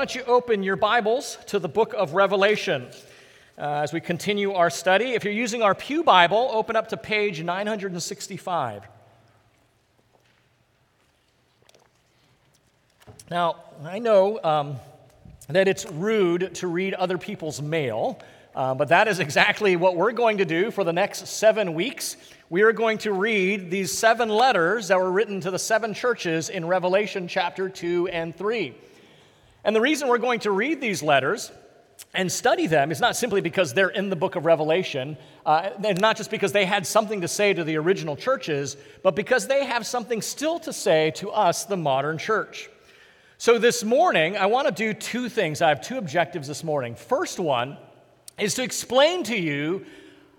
don't you open your Bibles to the book of Revelation uh, as we continue our study? If you're using our Pew Bible, open up to page 965. Now, I know um, that it's rude to read other people's mail, uh, but that is exactly what we're going to do for the next seven weeks. We are going to read these seven letters that were written to the seven churches in Revelation chapter 2 and 3. And the reason we're going to read these letters and study them is not simply because they're in the book of Revelation, uh, and not just because they had something to say to the original churches, but because they have something still to say to us, the modern church. So this morning, I want to do two things. I have two objectives this morning. First one is to explain to you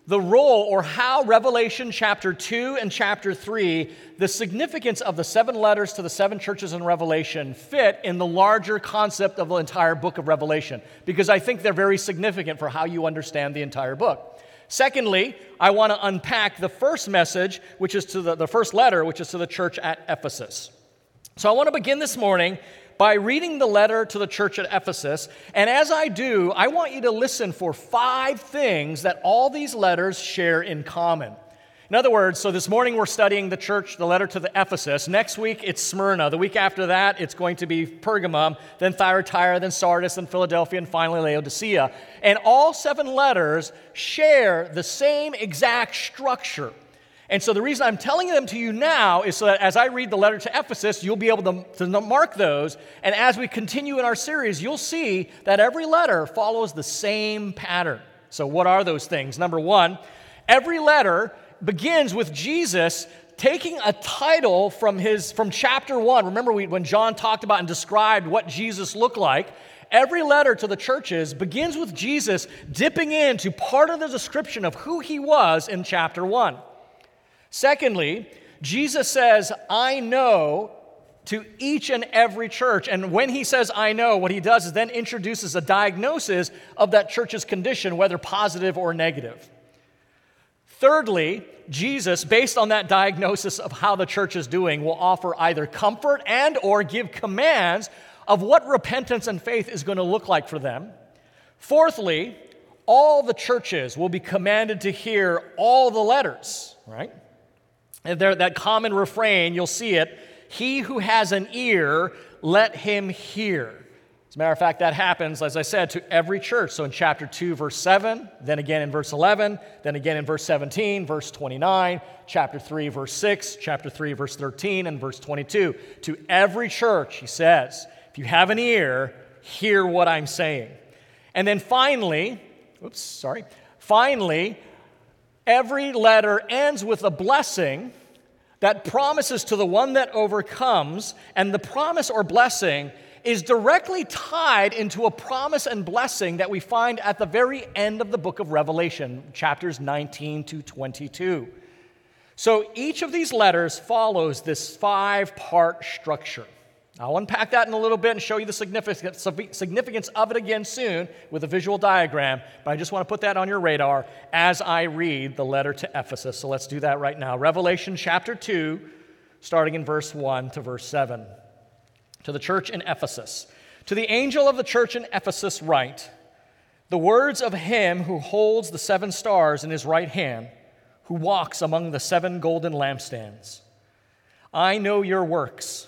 the role or how Revelation chapter 2 and chapter 3, the significance of the seven letters to the seven churches in Revelation, fit in the larger concept of the entire book of Revelation, because I think they're very significant for how you understand the entire book. Secondly, I want to unpack the first message, which is to the, the first letter, which is to the church at Ephesus. So I want to begin this morning by reading the letter to the church at Ephesus. And as I do, I want you to listen for five things that all these letters share in common. In other words, so this morning we're studying the church, the letter to the Ephesus. Next week it's Smyrna. The week after that it's going to be Pergamum, then Thyatira, then Sardis, then Philadelphia, and finally Laodicea. And all seven letters share the same exact structure. And so the reason I'm telling them to you now is so that as I read the letter to Ephesus, you'll be able to, to mark those. And as we continue in our series, you'll see that every letter follows the same pattern. So, what are those things? Number one, every letter begins with Jesus taking a title from his from chapter 1 remember we, when john talked about and described what jesus looked like every letter to the churches begins with jesus dipping into part of the description of who he was in chapter 1 Secondly, Jesus says, I know to each and every church. And when he says, I know, what he does is then introduces a diagnosis of that church's condition, whether positive or negative. Thirdly, Jesus, based on that diagnosis of how the church is doing, will offer either comfort and or give commands of what repentance and faith is going to look like for them. Fourthly, all the churches will be commanded to hear all the letters, right? And there, that common refrain, you'll see it He who has an ear, let him hear. As a matter of fact, that happens, as I said, to every church. So in chapter 2, verse 7, then again in verse 11, then again in verse 17, verse 29, chapter 3, verse 6, chapter 3, verse 13, and verse 22. To every church, he says, if you have an ear, hear what I'm saying. And then finally, oops, sorry, finally, Every letter ends with a blessing that promises to the one that overcomes, and the promise or blessing is directly tied into a promise and blessing that we find at the very end of the book of Revelation, chapters 19 to 22. So each of these letters follows this five part structure. I'll unpack that in a little bit and show you the significance, of it again soon with a visual diagram, but I just want to put that on your radar as I read the letter to Ephesus. So let's do that right now. Revelation chapter 2, starting in verse 1 to verse 7. To the church in Ephesus. To the angel of the church in Ephesus, write the words of him who holds the seven stars in his right hand, who walks among the seven golden lampstands. I know your works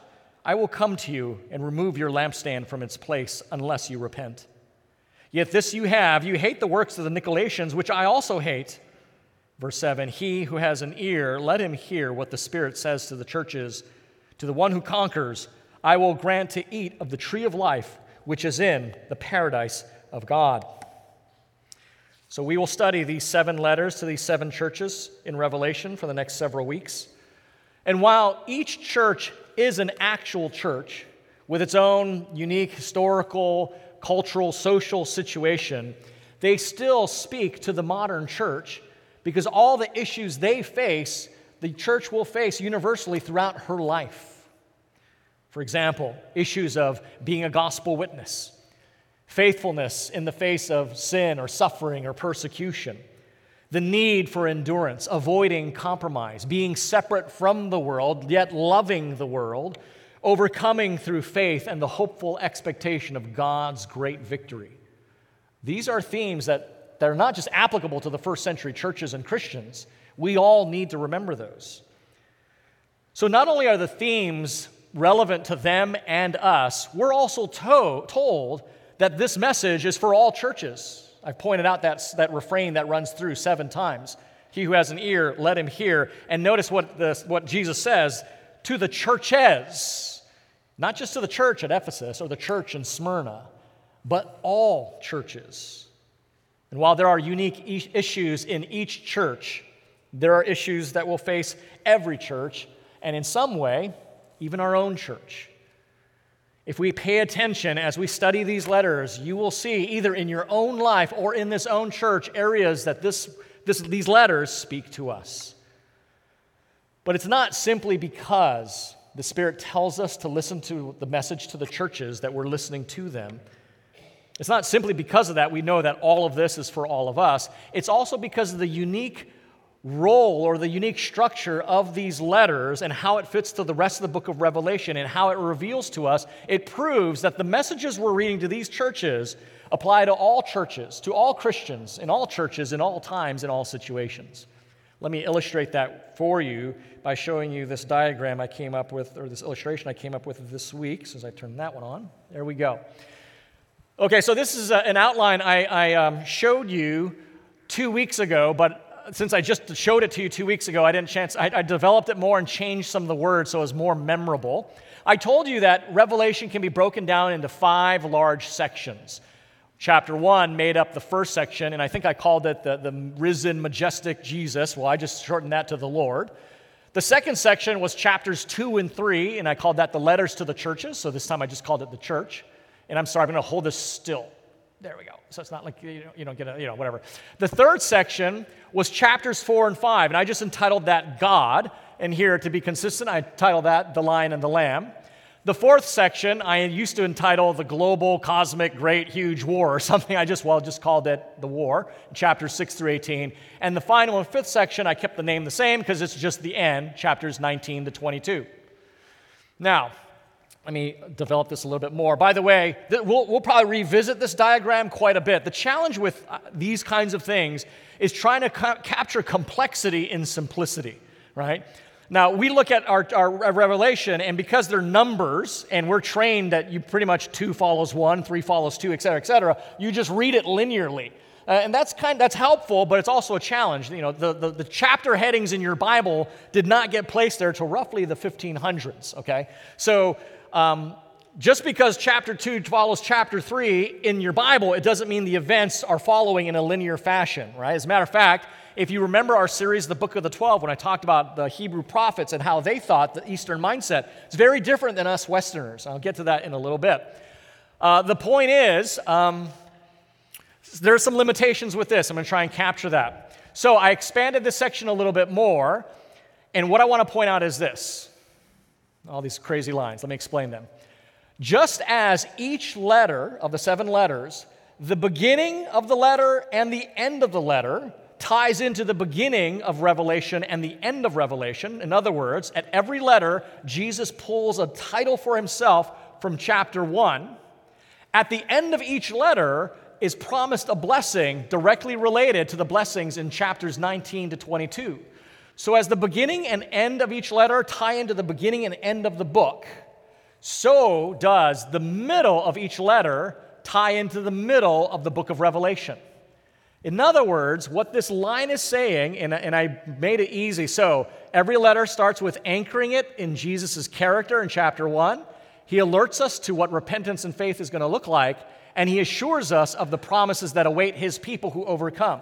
I will come to you and remove your lampstand from its place unless you repent. Yet this you have you hate the works of the Nicolaitans, which I also hate. Verse 7 He who has an ear, let him hear what the Spirit says to the churches. To the one who conquers, I will grant to eat of the tree of life, which is in the paradise of God. So we will study these seven letters to these seven churches in Revelation for the next several weeks. And while each church is an actual church, with its own unique historical, cultural, social situation, they still speak to the modern church because all the issues they face, the church will face universally throughout her life. For example, issues of being a gospel witness, faithfulness in the face of sin or suffering or persecution, the need for endurance, avoiding compromise, being separate from the world, yet loving the world, overcoming through faith and the hopeful expectation of God's great victory. These are themes that, that are not just applicable to the first century churches and Christians. We all need to remember those. So, not only are the themes relevant to them and us, we're also to- told that this message is for all churches. I've pointed out that, that refrain that runs through seven times. He who has an ear, let him hear. And notice what, what Jesus says to the churches, not just to the church at Ephesus or the church in Smyrna, but all churches. And while there are unique issues in each church, there are issues that will face every church, and in some way, even our own church. If we pay attention as we study these letters, you will see either in your own life or in this own church areas that this, this, these letters speak to us. But it's not simply because the Spirit tells us to listen to the message to the churches that we're listening to them. It's not simply because of that we know that all of this is for all of us. It's also because of the unique role or the unique structure of these letters and how it fits to the rest of the book of Revelation and how it reveals to us, it proves that the messages we're reading to these churches apply to all churches, to all Christians, in all churches, in all times, in all situations. Let me illustrate that for you by showing you this diagram I came up with, or this illustration I came up with this week, since I turned that one on. There we go. Okay, so this is a, an outline I, I um, showed you two weeks ago, but since I just showed it to you two weeks ago, I didn't chance, I, I, developed it more and changed some of the words so it was more memorable. I told you that Revelation can be broken down into five large sections. Chapter one made up the first section, and I think I called it the, the risen, majestic Jesus. Well, I just shortened that to the Lord. The second section was chapters two and three, and I called that the letters to the churches. So this time I just called it the church. And I'm sorry, I'm going to hold this still. There we go. So it's not like you, know, you don't get a, you know, whatever. The third section was chapters four and five, and I just entitled that God. And here, to be consistent, I titled that The Lion and the Lamb. The fourth section, I used to entitle The Global, Cosmic, Great, Huge War, or something. I just, well, just called it The War, chapters 6 through 18. And the final and fifth section, I kept the name the same because it's just the end, chapters 19 to 22. Now, let me develop this a little bit more. By the way, we'll, we'll probably revisit this diagram quite a bit. The challenge with uh, these kinds of things is trying to ca- capture complexity in simplicity, right? Now, we look at our, our revelation, and because they're numbers, and we're trained that you pretty much two follows one, three follows two, et cetera, et cetera, you just read it linearly. Uh, and that's kind that's helpful, but it's also a challenge. You know, the, the, the, chapter headings in your Bible did not get placed there till roughly the 1500s, okay? So um, just because chapter 2 follows chapter 3 in your Bible, it doesn't mean the events are following in a linear fashion, right? As a matter of fact, if you remember our series, The Book of the Twelve, when I talked about the Hebrew prophets and how they thought the Eastern mindset, it's very different than us Westerners. I'll get to that in a little bit. Uh, the point is, um, there are some limitations with this. I'm going to try and capture that. So I expanded this section a little bit more, and what I want to point out is this all these crazy lines. Let me explain them. Just as each letter of the seven letters, the beginning of the letter and the end of the letter ties into the beginning of Revelation and the end of Revelation. In other words, at every letter, Jesus pulls a title for himself from chapter one. At the end of each letter is promised a blessing directly related to the blessings in chapters 19 to 22. So, as the beginning and end of each letter tie into the beginning and end of the book, so does the middle of each letter tie into the middle of the book of Revelation. In other words, what this line is saying, and, and I made it easy, so every letter starts with anchoring it in Jesus' character in chapter one. He alerts us to what repentance and faith is going to look like, and he assures us of the promises that await his people who overcome.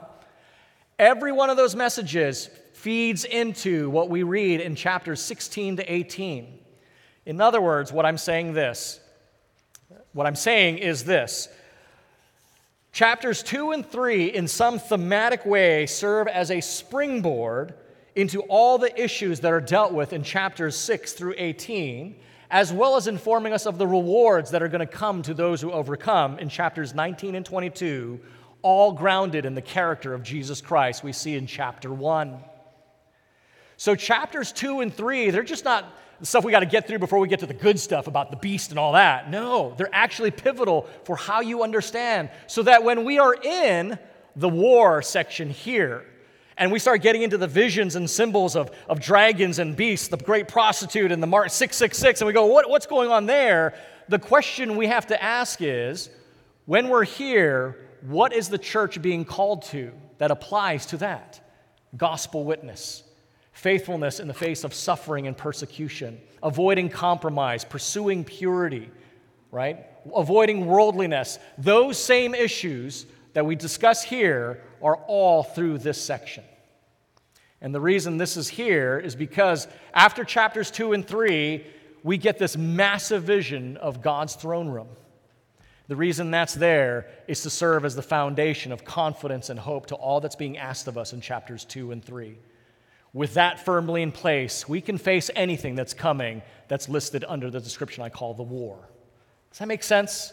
Every one of those messages feeds into what we read in chapters 16 to 18. In other words, what I'm saying this What I'm saying is this chapters 2 and 3, in some thematic way, serve as a springboard into all the issues that are dealt with in chapters 6 through 18, as well as informing us of the rewards that are going to come to those who overcome in chapters 19 and 22, all grounded in the character of Jesus Christ we see in chapter 1. So, chapters 2 and 3, they're just not the stuff we got to get through before we get to the good stuff about the beast and all that. No, they're actually pivotal for how you understand, so that when we are in the war section here, and we start getting into the visions and symbols of, of dragons and beasts, the great prostitute and the Mark 666, and we go, what, what's going on there? The question we have to ask is when we're here, what is the church being called to that applies to that? Gospel witness, faithfulness in the face of suffering and persecution, avoiding compromise, pursuing purity, right? Avoiding worldliness. Those same issues that we discuss here are all through this section. And the reason this is here is because after chapters 2 and 3, we get this massive vision of God's throne room. The reason that's there is to serve as the foundation of confidence and hope to all that's being asked of us in chapters 2 and 3. With that firmly in place, we can face anything that's coming that's listed under the description I call the war. Does that make sense?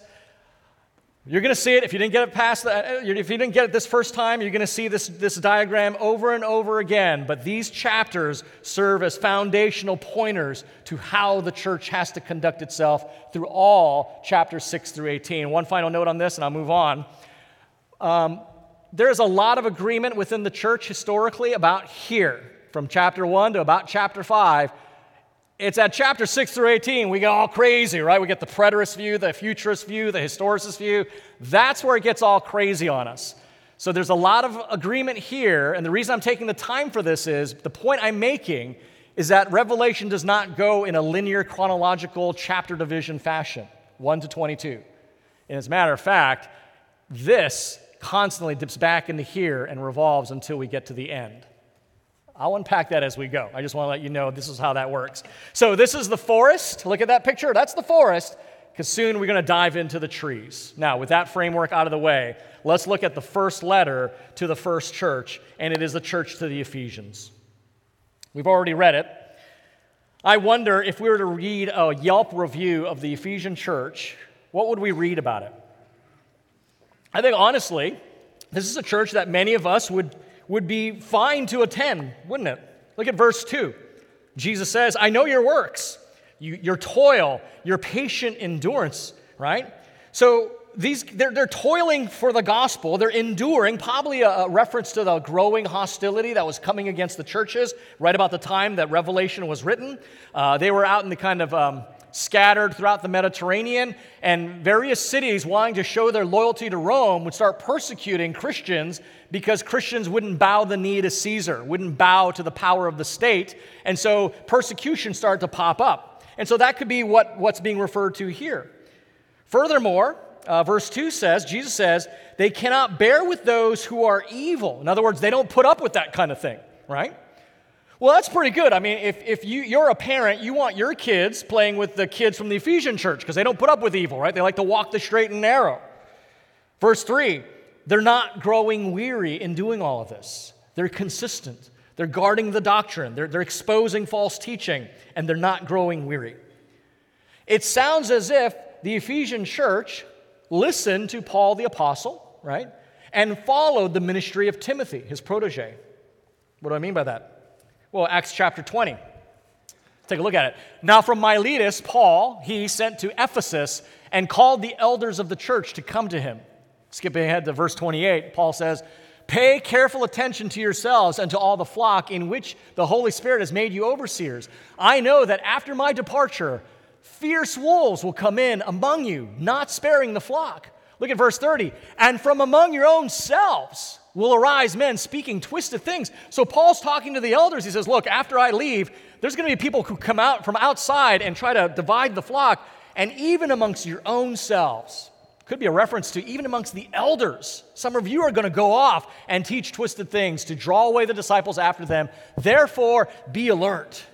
You're going to see it if you didn't get it past that, uh, if you didn't get it this first time, you're going to see this, this diagram over and over again. But these chapters serve as foundational pointers to how the church has to conduct itself through all chapters 6 through 18. One final note on this, and I'll move on. Um, there's a lot of agreement within the church historically about here, from chapter 1 to about chapter 5 it's at chapter 6 through 18, we get all crazy, right? We get the preterist view, the futurist view, the historicist view. That's where it gets all crazy on us. So there's a lot of agreement here, and the reason I'm taking the time for this is the point I'm making is that Revelation does not go in a linear chronological chapter division fashion, 1 to 22. And as a matter of fact, this constantly dips back into here and revolves until we get to the end. I'll unpack that as we go. I just want to let you know this is how that works. So, this is the forest. Look at that picture. That's the forest, because soon we're going to dive into the trees. Now, with that framework out of the way, let's look at the first letter to the first church, and it is the church to the Ephesians. We've already read it. I wonder if we were to read a Yelp review of the Ephesian church, what would we read about it? I think honestly, this is a church that many of us would would be fine to attend, wouldn't it? Look at verse 2. Jesus says, I know your works, you, your toil, your patient endurance, right? So these, they're, they're toiling for the gospel. They're enduring, probably a, a, reference to the growing hostility that was coming against the churches right about the time that Revelation was written. Uh, they were out in the kind of um, scattered throughout the Mediterranean, and various cities wanting to show their loyalty to Rome would start persecuting Christians because Christians wouldn't bow the knee to Caesar, wouldn't bow to the power of the state. And so persecution started to pop up. And so that could be what, what's being referred to here. Furthermore, uh, verse 2 says, Jesus says, they cannot bear with those who are evil. In other words, they don't put up with that kind of thing, right? Well, that's pretty good. I mean, if, if you, you're a parent, you want your kids playing with the kids from the Ephesian church because they don't put up with evil, right? They like to walk the straight and narrow. Verse 3 they're not growing weary in doing all of this. They're consistent. They're guarding the doctrine. They're, they're exposing false teaching, and they're not growing weary. It sounds as if the Ephesian church listened to Paul the apostle, right? And followed the ministry of Timothy, his protege. What do I mean by that? Well, Acts chapter 20. Take a look at it. Now, from Miletus, Paul, he sent to Ephesus and called the elders of the church to come to him. Skipping ahead to verse 28, Paul says, Pay careful attention to yourselves and to all the flock in which the Holy Spirit has made you overseers. I know that after my departure, fierce wolves will come in among you, not sparing the flock. Look at verse 30. And from among your own selves, will arise men speaking twisted things. So Paul's talking to the elders. He says, Look, after I leave, there's going to be people who come out from outside and try to divide the flock, and even amongst your own selves. Could be a reference to even amongst the elders. Some of you are going to go off and teach twisted things to draw away the disciples after them. Therefore, be alert.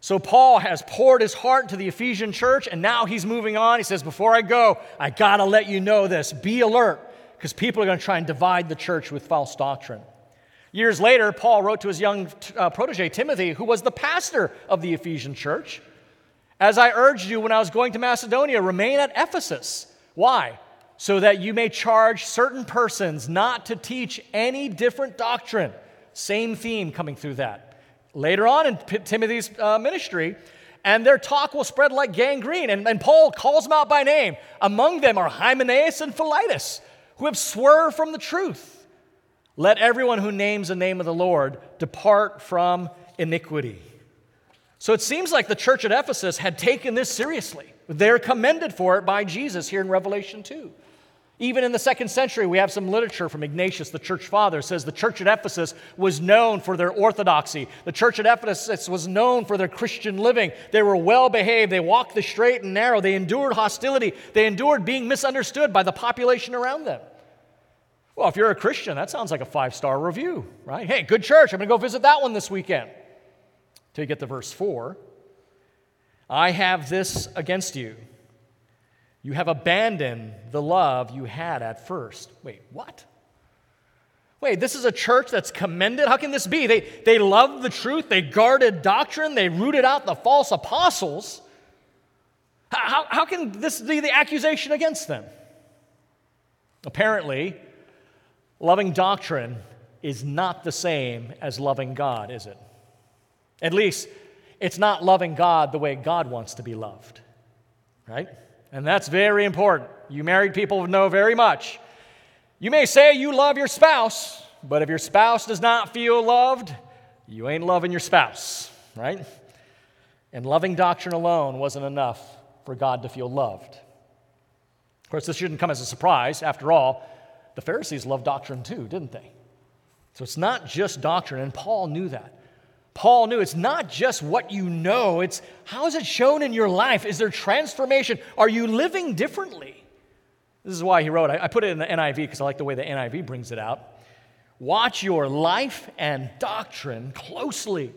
So Paul has poured his heart to the Ephesian church, and now he's moving on. He says, Before I go, I got to let you know this. Be alert, because people are going to try and divide the church with false doctrine. Years later, Paul wrote to his young uh, protege, Timothy, who was the pastor of the Ephesian church. As I urged you when I was going to Macedonia, remain at Ephesus. Why? So that you may charge certain persons not to teach any different doctrine. Same theme coming through that. Later on in P- Timothy's uh, ministry, and their talk will spread like gangrene. And, and Paul calls them out by name. Among them are Hymenaeus and Philetus, who have swerved from the truth. Let everyone who names the name of the Lord depart from iniquity. So it seems like the church at Ephesus had taken this seriously. They're commended for it by Jesus here in Revelation 2. Even in the second century, we have some literature from Ignatius, the church father, says the church at Ephesus was known for their orthodoxy. The church at Ephesus was known for their Christian living. They were well behaved. They walked the straight and narrow. They endured hostility. They endured being misunderstood by the population around them. Well, if you're a Christian, that sounds like a five star review, right? Hey, good church. I'm going to go visit that one this weekend. Till you get to verse 4. I have this against you. You have abandoned the love you had at first. Wait, what? Wait, this is a church that's commended? How can this be? They, they loved the truth, they guarded doctrine, they rooted out the false apostles. How, how can this be the accusation against them? Apparently, Loving doctrine is not the same as loving God, is it? At least, it's not loving God the way God wants to be loved, right? And that's very important. You married people know very much. You may say you love your spouse, but if your spouse does not feel loved, you ain't loving your spouse, right? And loving doctrine alone wasn't enough for God to feel loved. Of course, this shouldn't come as a surprise. After all, the Pharisees loved doctrine too, didn't they? So it's not just doctrine, and Paul knew that. Paul knew it's not just what you know, it's how is it shown in your life? Is there transformation? Are you living differently? This is why he wrote, I put it in the NIV because I like the way the NIV brings it out. Watch your life and doctrine closely.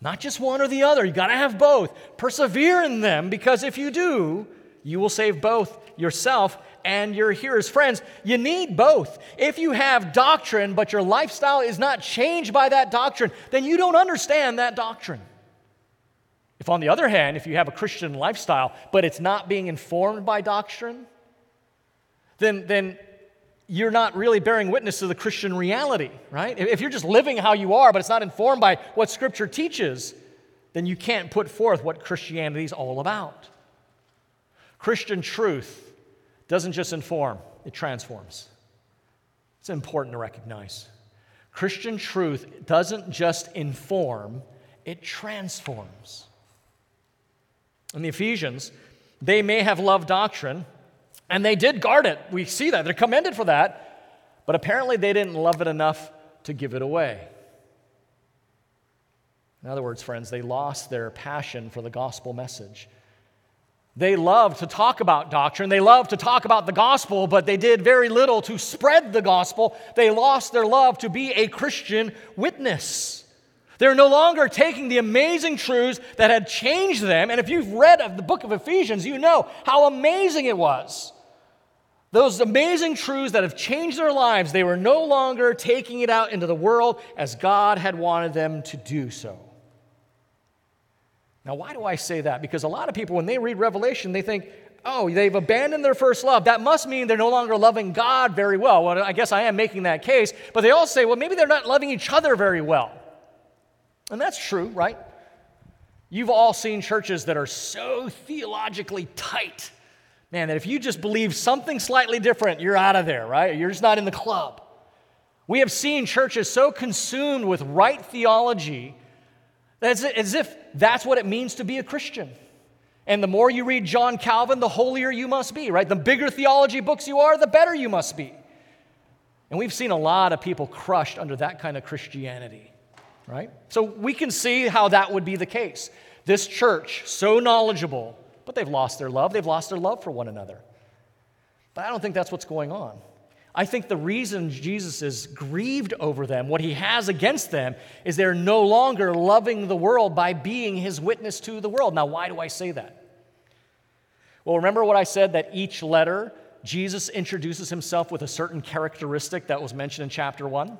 Not just one or the other, you got to have both. Persevere in them because if you do, you will save both yourself and your hearers. Friends, you need both. If you have doctrine, but your lifestyle is not changed by that doctrine, then you don't understand that doctrine. If, on the other hand, if you have a Christian lifestyle, but it's not being informed by doctrine, then, then you're not really bearing witness to the Christian reality, right? If you're just living how you are, but it's not informed by what Scripture teaches, then you can't put forth what Christianity is all about. Christian truth doesn't just inform, it transforms. It's important to recognize. Christian truth doesn't just inform, it transforms. In the Ephesians, they may have loved doctrine, and they did guard it. We see that. They're commended for that. But apparently, they didn't love it enough to give it away. In other words, friends, they lost their passion for the gospel message. They loved to talk about doctrine. They loved to talk about the gospel, but they did very little to spread the gospel. They lost their love to be a Christian witness. They're no longer taking the amazing truths that had changed them. And if you've read of the book of Ephesians, you know how amazing it was. Those amazing truths that have changed their lives, they were no longer taking it out into the world as God had wanted them to do so. Now, why do I say that? Because a lot of people, when they read Revelation, they think, oh, they've abandoned their first love. That must mean they're no longer loving God very well. Well, I guess I am making that case. But they all say, well, maybe they're not loving each other very well. And that's true, right? You've all seen churches that are so theologically tight, man, that if you just believe something slightly different, you're out of there, right? You're just not in the club. We have seen churches so consumed with right theology as, if that's what it means to be a Christian. And the more you read John Calvin, the holier you must be, right? The bigger theology books you are, the better you must be. And we've seen a lot of people crushed under that kind of Christianity, right? So we can see how that would be the case. This church, so knowledgeable, but they've lost their love. They've lost their love for one another. But I don't think that's what's going on. I think the reason Jesus is grieved over them, what he has against them, is they're no longer loving the world by being his witness to the world. Now, why do I say that? Well, remember what I said that each letter, Jesus introduces himself with a certain characteristic that was mentioned in chapter 1?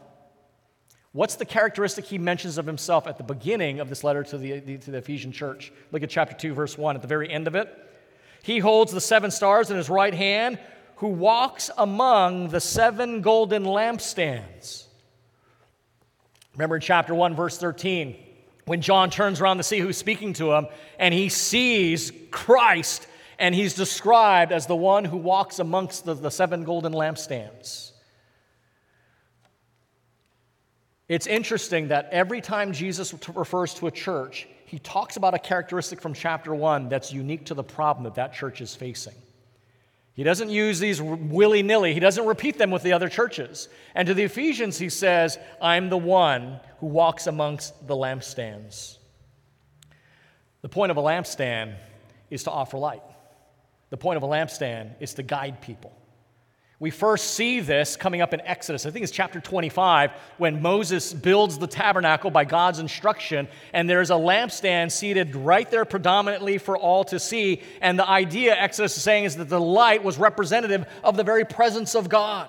What's the characteristic he mentions of himself at the beginning of this letter to the, to the Ephesian church? Look at chapter 2, verse 1, at the very end of it. He holds the seven stars in his right hand, who walks among the seven golden lampstands. Remember in chapter 1, verse 13, when John turns around to see who's speaking to him, and he sees Christ, and he's described as the one who walks amongst the, the seven golden lampstands. It's interesting that every time Jesus refers to a church, he talks about a characteristic from chapter 1 that's unique to the problem that that church is facing. He doesn't use these willy nilly, he doesn't repeat them with the other churches. And to the Ephesians, he says, I'm the one who walks amongst the lampstands. The point of a lampstand is to offer light, the point of a lampstand is to guide people. We first see this coming up in Exodus. I think it's chapter 25 when Moses builds the tabernacle by God's instruction, and there's a lampstand seated right there predominantly for all to see. And the idea, Exodus is saying, is that the light was representative of the very presence of God.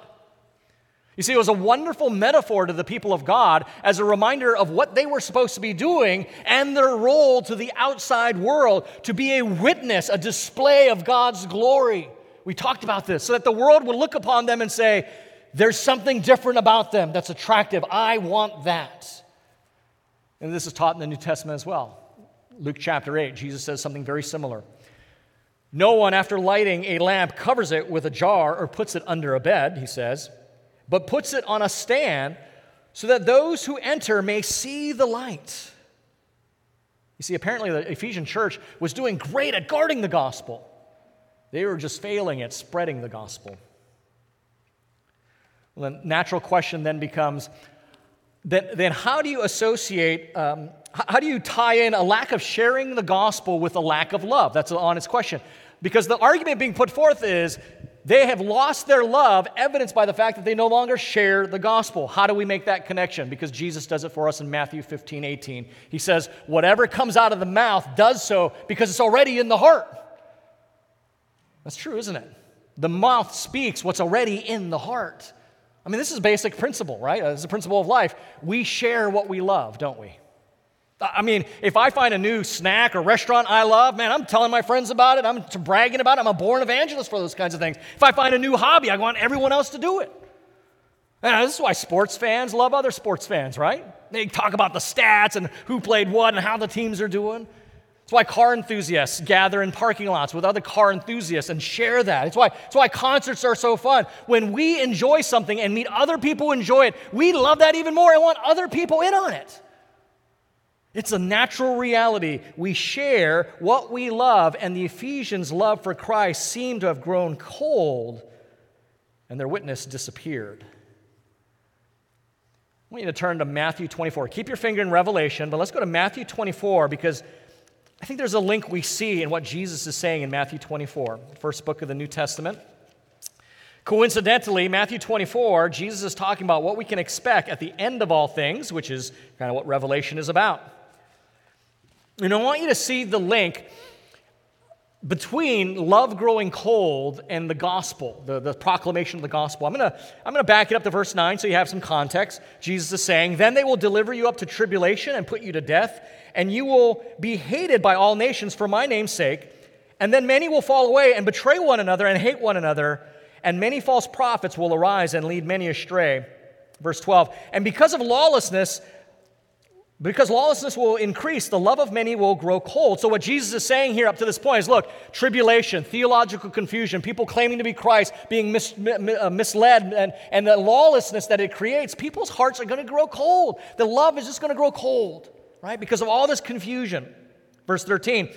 You see, it was a wonderful metaphor to the people of God as a reminder of what they were supposed to be doing and their role to the outside world to be a witness, a display of God's glory. We talked about this so that the world would look upon them and say, There's something different about them that's attractive. I want that. And this is taught in the New Testament as well. Luke chapter 8, Jesus says something very similar. No one, after lighting a lamp, covers it with a jar or puts it under a bed, he says, but puts it on a stand so that those who enter may see the light. You see, apparently the Ephesian church was doing great at guarding the gospel. They were just failing at spreading the gospel. Well, the natural question then becomes then, then how do you associate, um, how do you tie in a lack of sharing the gospel with a lack of love? That's an honest question. Because the argument being put forth is they have lost their love, evidenced by the fact that they no longer share the gospel. How do we make that connection? Because Jesus does it for us in Matthew 15, 18. He says, Whatever comes out of the mouth does so because it's already in the heart. That's true, isn't it? The mouth speaks what's already in the heart. I mean, this is a basic principle, right? Uh, it's a principle of life. We share what we love, don't we? I mean, if I find a new snack or restaurant I love, man, I'm telling my friends about it. I'm bragging about it. I'm a born evangelist for those kinds of things. If I find a new hobby, I want everyone else to do it. And this is why sports fans love other sports fans, right? They talk about the stats and who played what and how the teams are doing. It's why car enthusiasts gather in parking lots with other car enthusiasts and share that. It's why, it's why concerts are so fun. When we enjoy something and meet other people who enjoy it, we love that even more and want other people in on it. It's a natural reality. We share what we love, and the Ephesians' love for Christ seemed to have grown cold, and their witness disappeared. I want you to turn to Matthew 24. Keep your finger in Revelation, but let's go to Matthew 24 because I think there's a link we see in what Jesus is saying in Matthew 24, first book of the New Testament. Coincidentally, Matthew 24, Jesus is talking about what we can expect at the end of all things, which is kind of what Revelation is about. And I want you to see the link between love growing cold and the gospel, the, the proclamation of the gospel. I'm going to I'm going to back it up to verse 9 so you have some context. Jesus is saying, Then they will deliver you up to tribulation and put you to death and you will be hated by all nations for my name's sake. And then many will fall away and betray one another and hate one another, and many false prophets will arise and lead many astray. Verse 12. And because of lawlessness, because lawlessness will increase, the love of many will grow cold. So, what Jesus is saying here up to this point is look, tribulation, theological confusion, people claiming to be Christ, being mis- uh, misled, and, and the lawlessness that it creates, people's hearts are going to grow cold. The love is just going to grow cold right? Because of all this confusion. Verse 13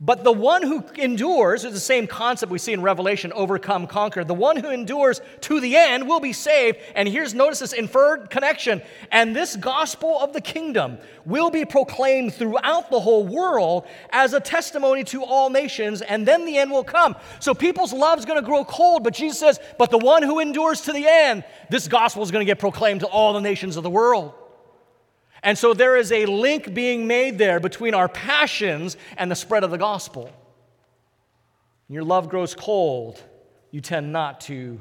But the one who endures is the same concept we see in Revelation overcome, conquer. The one who endures to the end will be saved. And here's, notice this inferred connection. And this gospel of the kingdom will be proclaimed throughout the whole world as a testimony to all nations, and then the end will come. So people's love is going to grow cold, but Jesus says, But the one who endures to the end, this gospel is going to get proclaimed to all the nations of the world. And so there is a link being made there between our passions and the spread of the gospel. Your love grows cold, you tend not to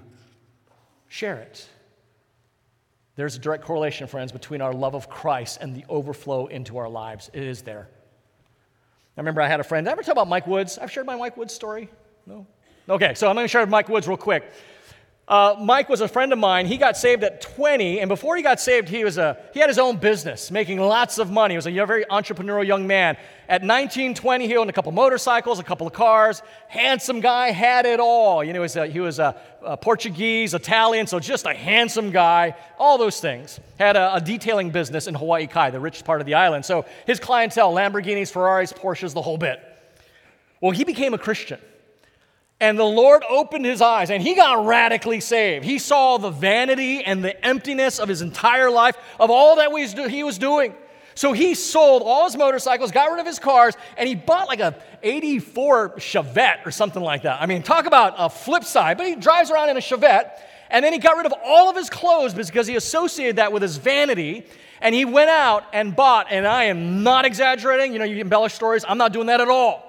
share it. There's a direct correlation, friends, between our love of Christ and the overflow into our lives. It is there. I remember I had a friend. Did I ever tell about Mike Woods? I've shared my Mike Woods story. No? Okay, so I'm going to share Mike Woods real quick. Uh, Mike was a friend of mine. He got saved at 20, and before he got saved, he, was a, he had his own business, making lots of money. He was a very entrepreneurial young man. At 19, 20, he owned a couple motorcycles, a couple of cars. Handsome guy, had it all. You know, he was a, he was a, a Portuguese, Italian, so just a handsome guy. All those things. Had a, a detailing business in Hawaii Kai, the richest part of the island. So his clientele, Lamborghinis, Ferraris, Porsches, the whole bit. Well, he became a Christian. And the Lord opened his eyes and he got radically saved. He saw the vanity and the emptiness of his entire life, of all that he was doing. So he sold all his motorcycles, got rid of his cars, and he bought like a 84 Chevette or something like that. I mean, talk about a flip side, but he drives around in a Chevette. And then he got rid of all of his clothes because he associated that with his vanity. And he went out and bought, and I am not exaggerating, you know, you embellish stories, I'm not doing that at all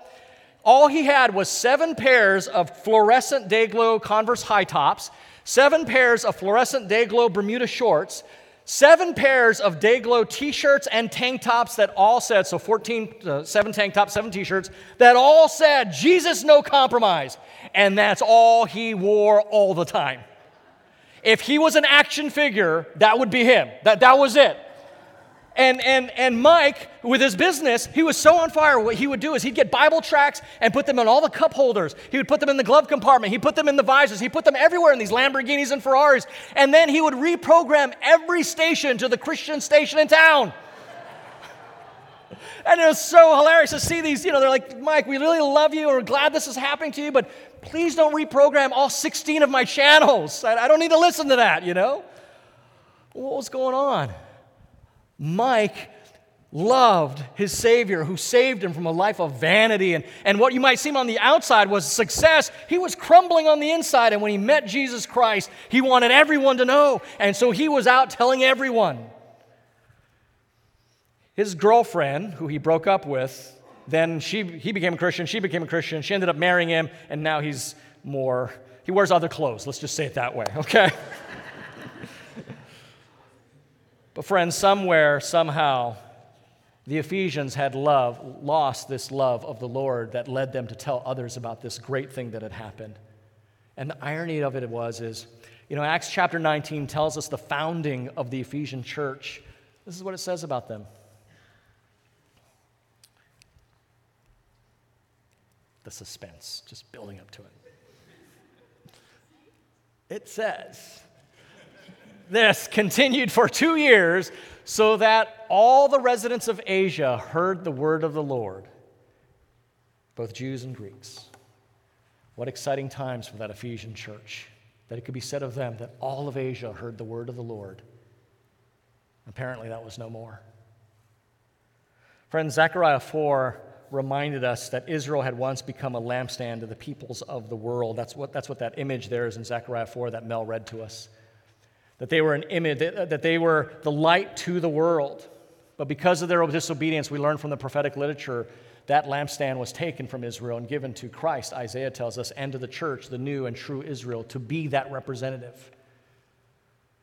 all he had was seven pairs of fluorescent Dayglow Converse high tops, seven pairs of fluorescent Dayglow Bermuda shorts, seven pairs of Dayglow t shirts and tank tops that all said, so 14, uh, seven tank tops, seven t shirts, that all said, Jesus, no compromise. And that's all he wore all the time. If he was an action figure, that would be him. That, that was it. And, and, and Mike, with his business, he was so on fire. What he would do is he'd get Bible tracts and put them in all the cup holders. He would put them in the glove compartment. He put them in the visors. He put them everywhere in these Lamborghinis and Ferraris. And then he would reprogram every station to the Christian station in town. and it was so hilarious to see these, you know, they're like, Mike, we really love you we're glad this is happening to you, but please don't reprogram all 16 of my channels. I, I don't need to listen to that, you know? What was going on? Mike loved his Savior who saved him from a life of vanity. And, and what you might seem on the outside was success. He was crumbling on the inside. And when he met Jesus Christ, he wanted everyone to know. And so he was out telling everyone. His girlfriend, who he broke up with, then she, he became a Christian, she became a Christian, she ended up marrying him, and now he's more, he wears other clothes. Let's just say it that way, okay? But, friends, somewhere, somehow, the Ephesians had love, lost this love of the Lord that led them to tell others about this great thing that had happened. And the irony of it was is, you know, Acts chapter 19 tells us the founding of the Ephesian church. This is what it says about them. The suspense, just building up to it. It says, this continued for two years so that all the residents of Asia heard the word of the Lord, both Jews and Greeks. What exciting times for that Ephesian church that it could be said of them that all of Asia heard the word of the Lord. Apparently, that was no more. Friends, Zechariah 4 reminded us that Israel had once become a lampstand to the peoples of the world. That's what, that's what that image there is in Zechariah 4 that Mel read to us that they were an image, uh, that they were the light to the world. But because of their disobedience, we learn from the prophetic literature that lampstand was taken from Israel and given to Christ, Isaiah tells us, and to the church, the new and true Israel, to be that representative.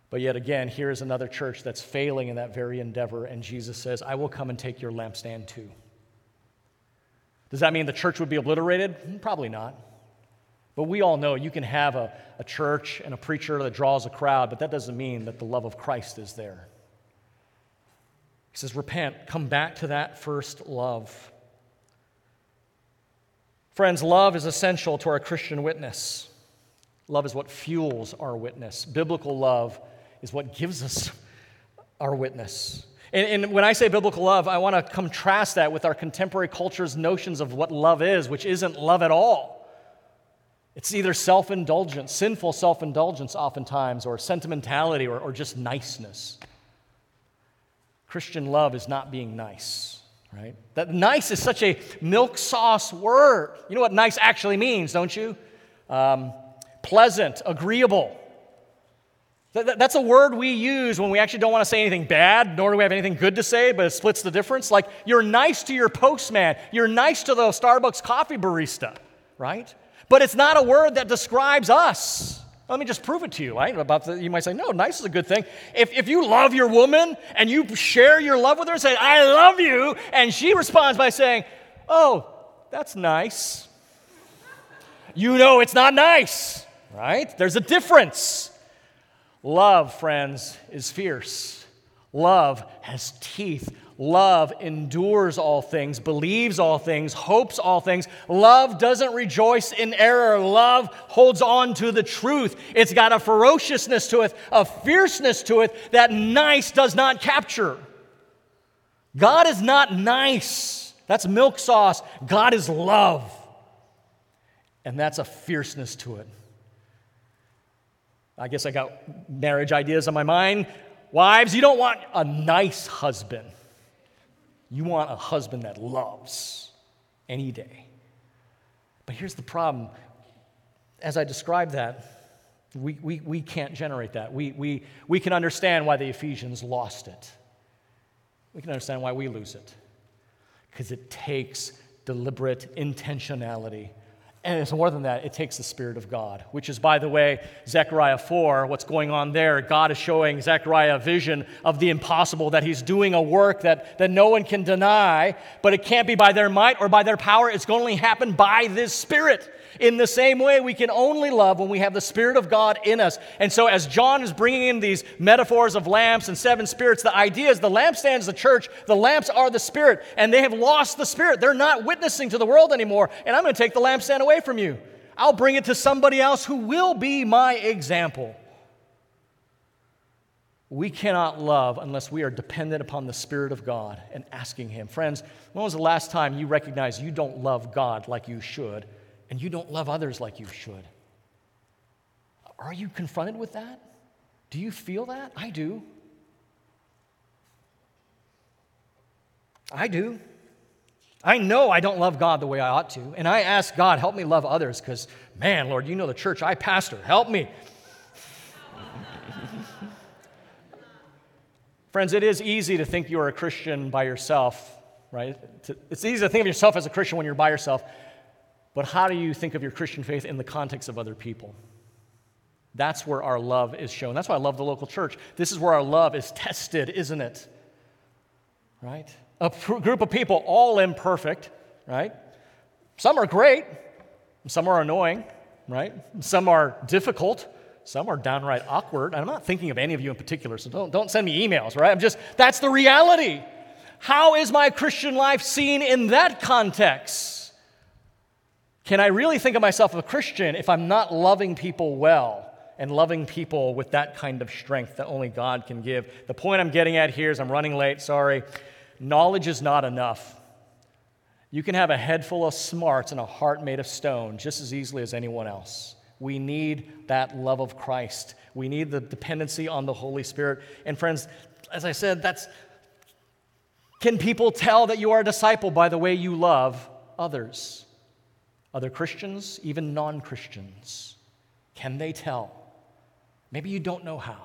But yet again, here is another church that's failing in that very endeavor, and Jesus says, I will come and take your lampstand too. Does that mean the church would be obliterated? Probably not. But we all know you can have a, a church and a preacher that draws a crowd, but that doesn't mean that the love of Christ is there. He says, Repent, come back to that first love. Friends, love is essential to our Christian witness. Love is what fuels our witness. Biblical love is what gives us our witness. And, and when I say biblical love, I want to contrast that with our contemporary culture's notions of what love is, which isn't love at all. It's either self indulgence, sinful self indulgence, oftentimes, or sentimentality, or, or just niceness. Christian love is not being nice, right? That nice is such a milk sauce word. You know what nice actually means, don't you? Um, pleasant, agreeable. That's a word we use when we actually don't want to say anything bad, nor do we have anything good to say, but it splits the difference. Like you're nice to your postman, you're nice to the Starbucks coffee barista, right? But it's not a word that describes us. Let me just prove it to you, right? About you might say, no, nice is a good thing. If, if you love your woman and you share your love with her and say, I love you, and she responds by saying, oh, that's nice, you know it's not nice, right? There's a difference. Love, friends, is fierce. Love has teeth. Love endures all things, believes all things, hopes all things. Love doesn't rejoice in error. Love holds on to the truth. It's got a ferociousness to it, a fierceness to it that nice does not capture. God is not nice. That's milk sauce. God is love. And that's a fierceness to it. I guess I got marriage ideas on my mind. Wives, you don't want a nice husband. You want a husband that loves any day. But here's the problem. As I describe that, we, we, we can't generate that. We, we, we can understand why the Ephesians lost it. We can understand why we lose it. Because it takes deliberate intentionality and it's more than that, it takes the Spirit of God, which is, by the way, Zechariah 4, what's going on there. God is showing Zechariah a vision of the impossible, that he's doing a work that, that no one can deny, but it can't be by their might or by their power. It's going to only happen by this Spirit. In the same way, we can only love when we have the Spirit of God in us. And so, as John is bringing in these metaphors of lamps and seven spirits, the idea is the lampstands, the church, the lamps are the Spirit, and they have lost the Spirit. They're not witnessing to the world anymore, and I'm going to take the lampstand away from you. I'll bring it to somebody else who will be my example. We cannot love unless we are dependent upon the Spirit of God and asking Him. Friends, when was the last time you recognized you don't love God like you should? And you don't love others like you should. Are you confronted with that? Do you feel that? I do. I do. I know I don't love God the way I ought to. And I ask God, help me love others because, man, Lord, you know the church I pastor. Help me. Friends, it is easy to think you're a Christian by yourself, right? It's easy to think of yourself as a Christian when you're by yourself. But how do you think of your Christian faith in the context of other people? That's where our love is shown. That's why I love the local church. This is where our love is tested, isn't it? Right? A pr- group of people, all imperfect, right? Some are great, some are annoying, right? Some are difficult, some are downright awkward. I'm not thinking of any of you in particular, so don't, don't send me emails, right? I'm just, that's the reality. How is my Christian life seen in that context? Can I really think of myself as a Christian if I'm not loving people well and loving people with that kind of strength that only God can give? The point I'm getting at here is I'm running late, sorry. Knowledge is not enough. You can have a head full of smarts and a heart made of stone just as easily as anyone else. We need that love of Christ. We need the dependency on the Holy Spirit. And friends, as I said, that's can people tell that you are a disciple by the way you love others? Other Christians, even non Christians, can they tell? Maybe you don't know how.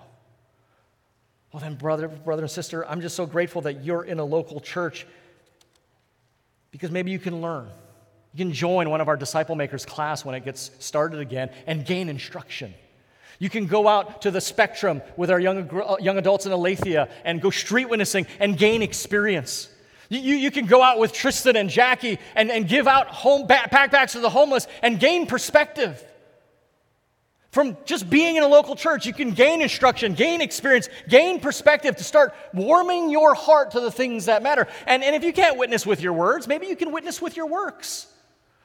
Well, then, brother, brother and sister, I'm just so grateful that you're in a local church because maybe you can learn. You can join one of our disciple makers class when it gets started again and gain instruction. You can go out to the spectrum with our young, uh, young adults in Aletheia and go street witnessing and gain experience. You, you can go out with Tristan and Jackie and, and give out home backpacks to the homeless and gain perspective. From just being in a local church, you can gain instruction, gain experience, gain perspective to start warming your heart to the things that matter. And, and if you can't witness with your words, maybe you can witness with your works.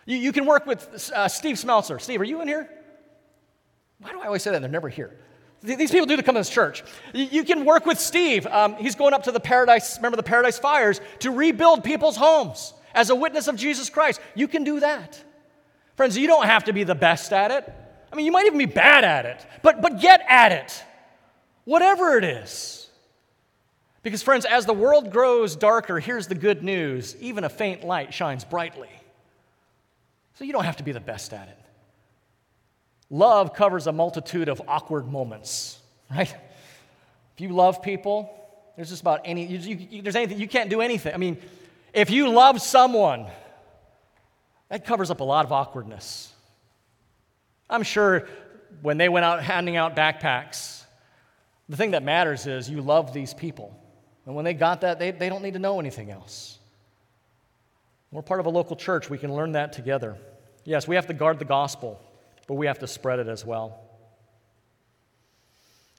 You, you can work with uh, Steve Smeltzer. Steve, are you in here? Why do I always say that? They're never here. These people do to come to this church. You can work with Steve. Um, he's going up to the Paradise, remember the Paradise Fires, to rebuild people's homes as a witness of Jesus Christ. You can do that. Friends, you don't have to be the best at it. I mean, you might even be bad at it, but, but get at it, whatever it is. Because, friends, as the world grows darker, here's the good news even a faint light shines brightly. So you don't have to be the best at it. Love covers a multitude of awkward moments, right? If you love people, there's just about any, you, you, there's anything, you can't do anything. I mean, if you love someone, that covers up a lot of awkwardness. I'm sure when they went out handing out backpacks, the thing that matters is you love these people. And when they got that, they, they don't need to know anything else. We're part of a local church. We can learn that together. Yes, we have to guard the gospel, but we have to spread it as well.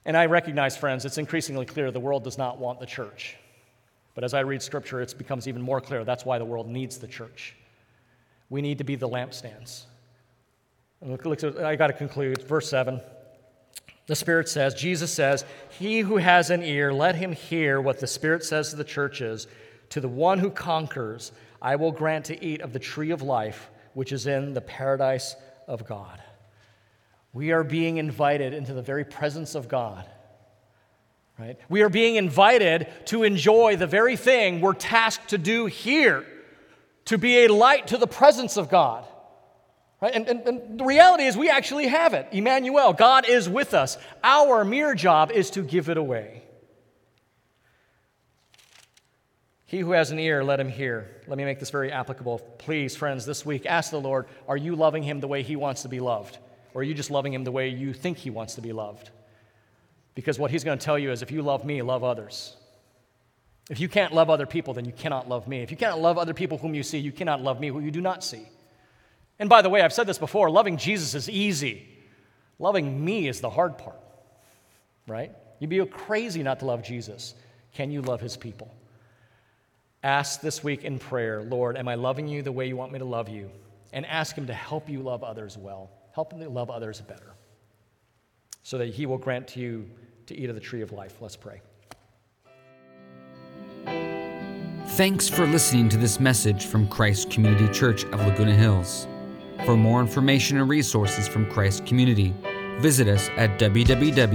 And I recognize, friends, it's increasingly clear the world does not want the church. But as I read scripture, it becomes even more clear that's why the world needs the church. We need to be the lampstands. I got to conclude. Verse 7. The Spirit says, Jesus says, He who has an ear, let him hear what the Spirit says to the churches. To the one who conquers, I will grant to eat of the tree of life, which is in the paradise of God. We are being invited into the very presence of God. Right? We are being invited to enjoy the very thing we're tasked to do here, to be a light to the presence of God. Right? And, and, and, the reality is, we actually have it. Emmanuel, God is with us. Our mere job is to give it away. He who has an ear, let him hear. Let me make this very applicable. Please, friends, this week, ask the Lord are you loving him the way he wants to be loved? Or are you just loving him the way you think he wants to be loved? Because what he's going to tell you is if you love me, love others. If you can't love other people, then you cannot love me. If you cannot love other people whom you see, you cannot love me who you do not see. And by the way, I've said this before loving Jesus is easy, loving me is the hard part, right? You'd be crazy not to love Jesus. Can you love his people? Ask this week in prayer, Lord, am I loving you the way you want me to love you? And ask him to help you love others well, help him to love others better, so that he will grant to you to eat of the tree of life. Let's pray. Thanks for listening to this message from Christ Community Church of Laguna Hills. For more information and resources from Christ Community, visit us at www.ccclh.org.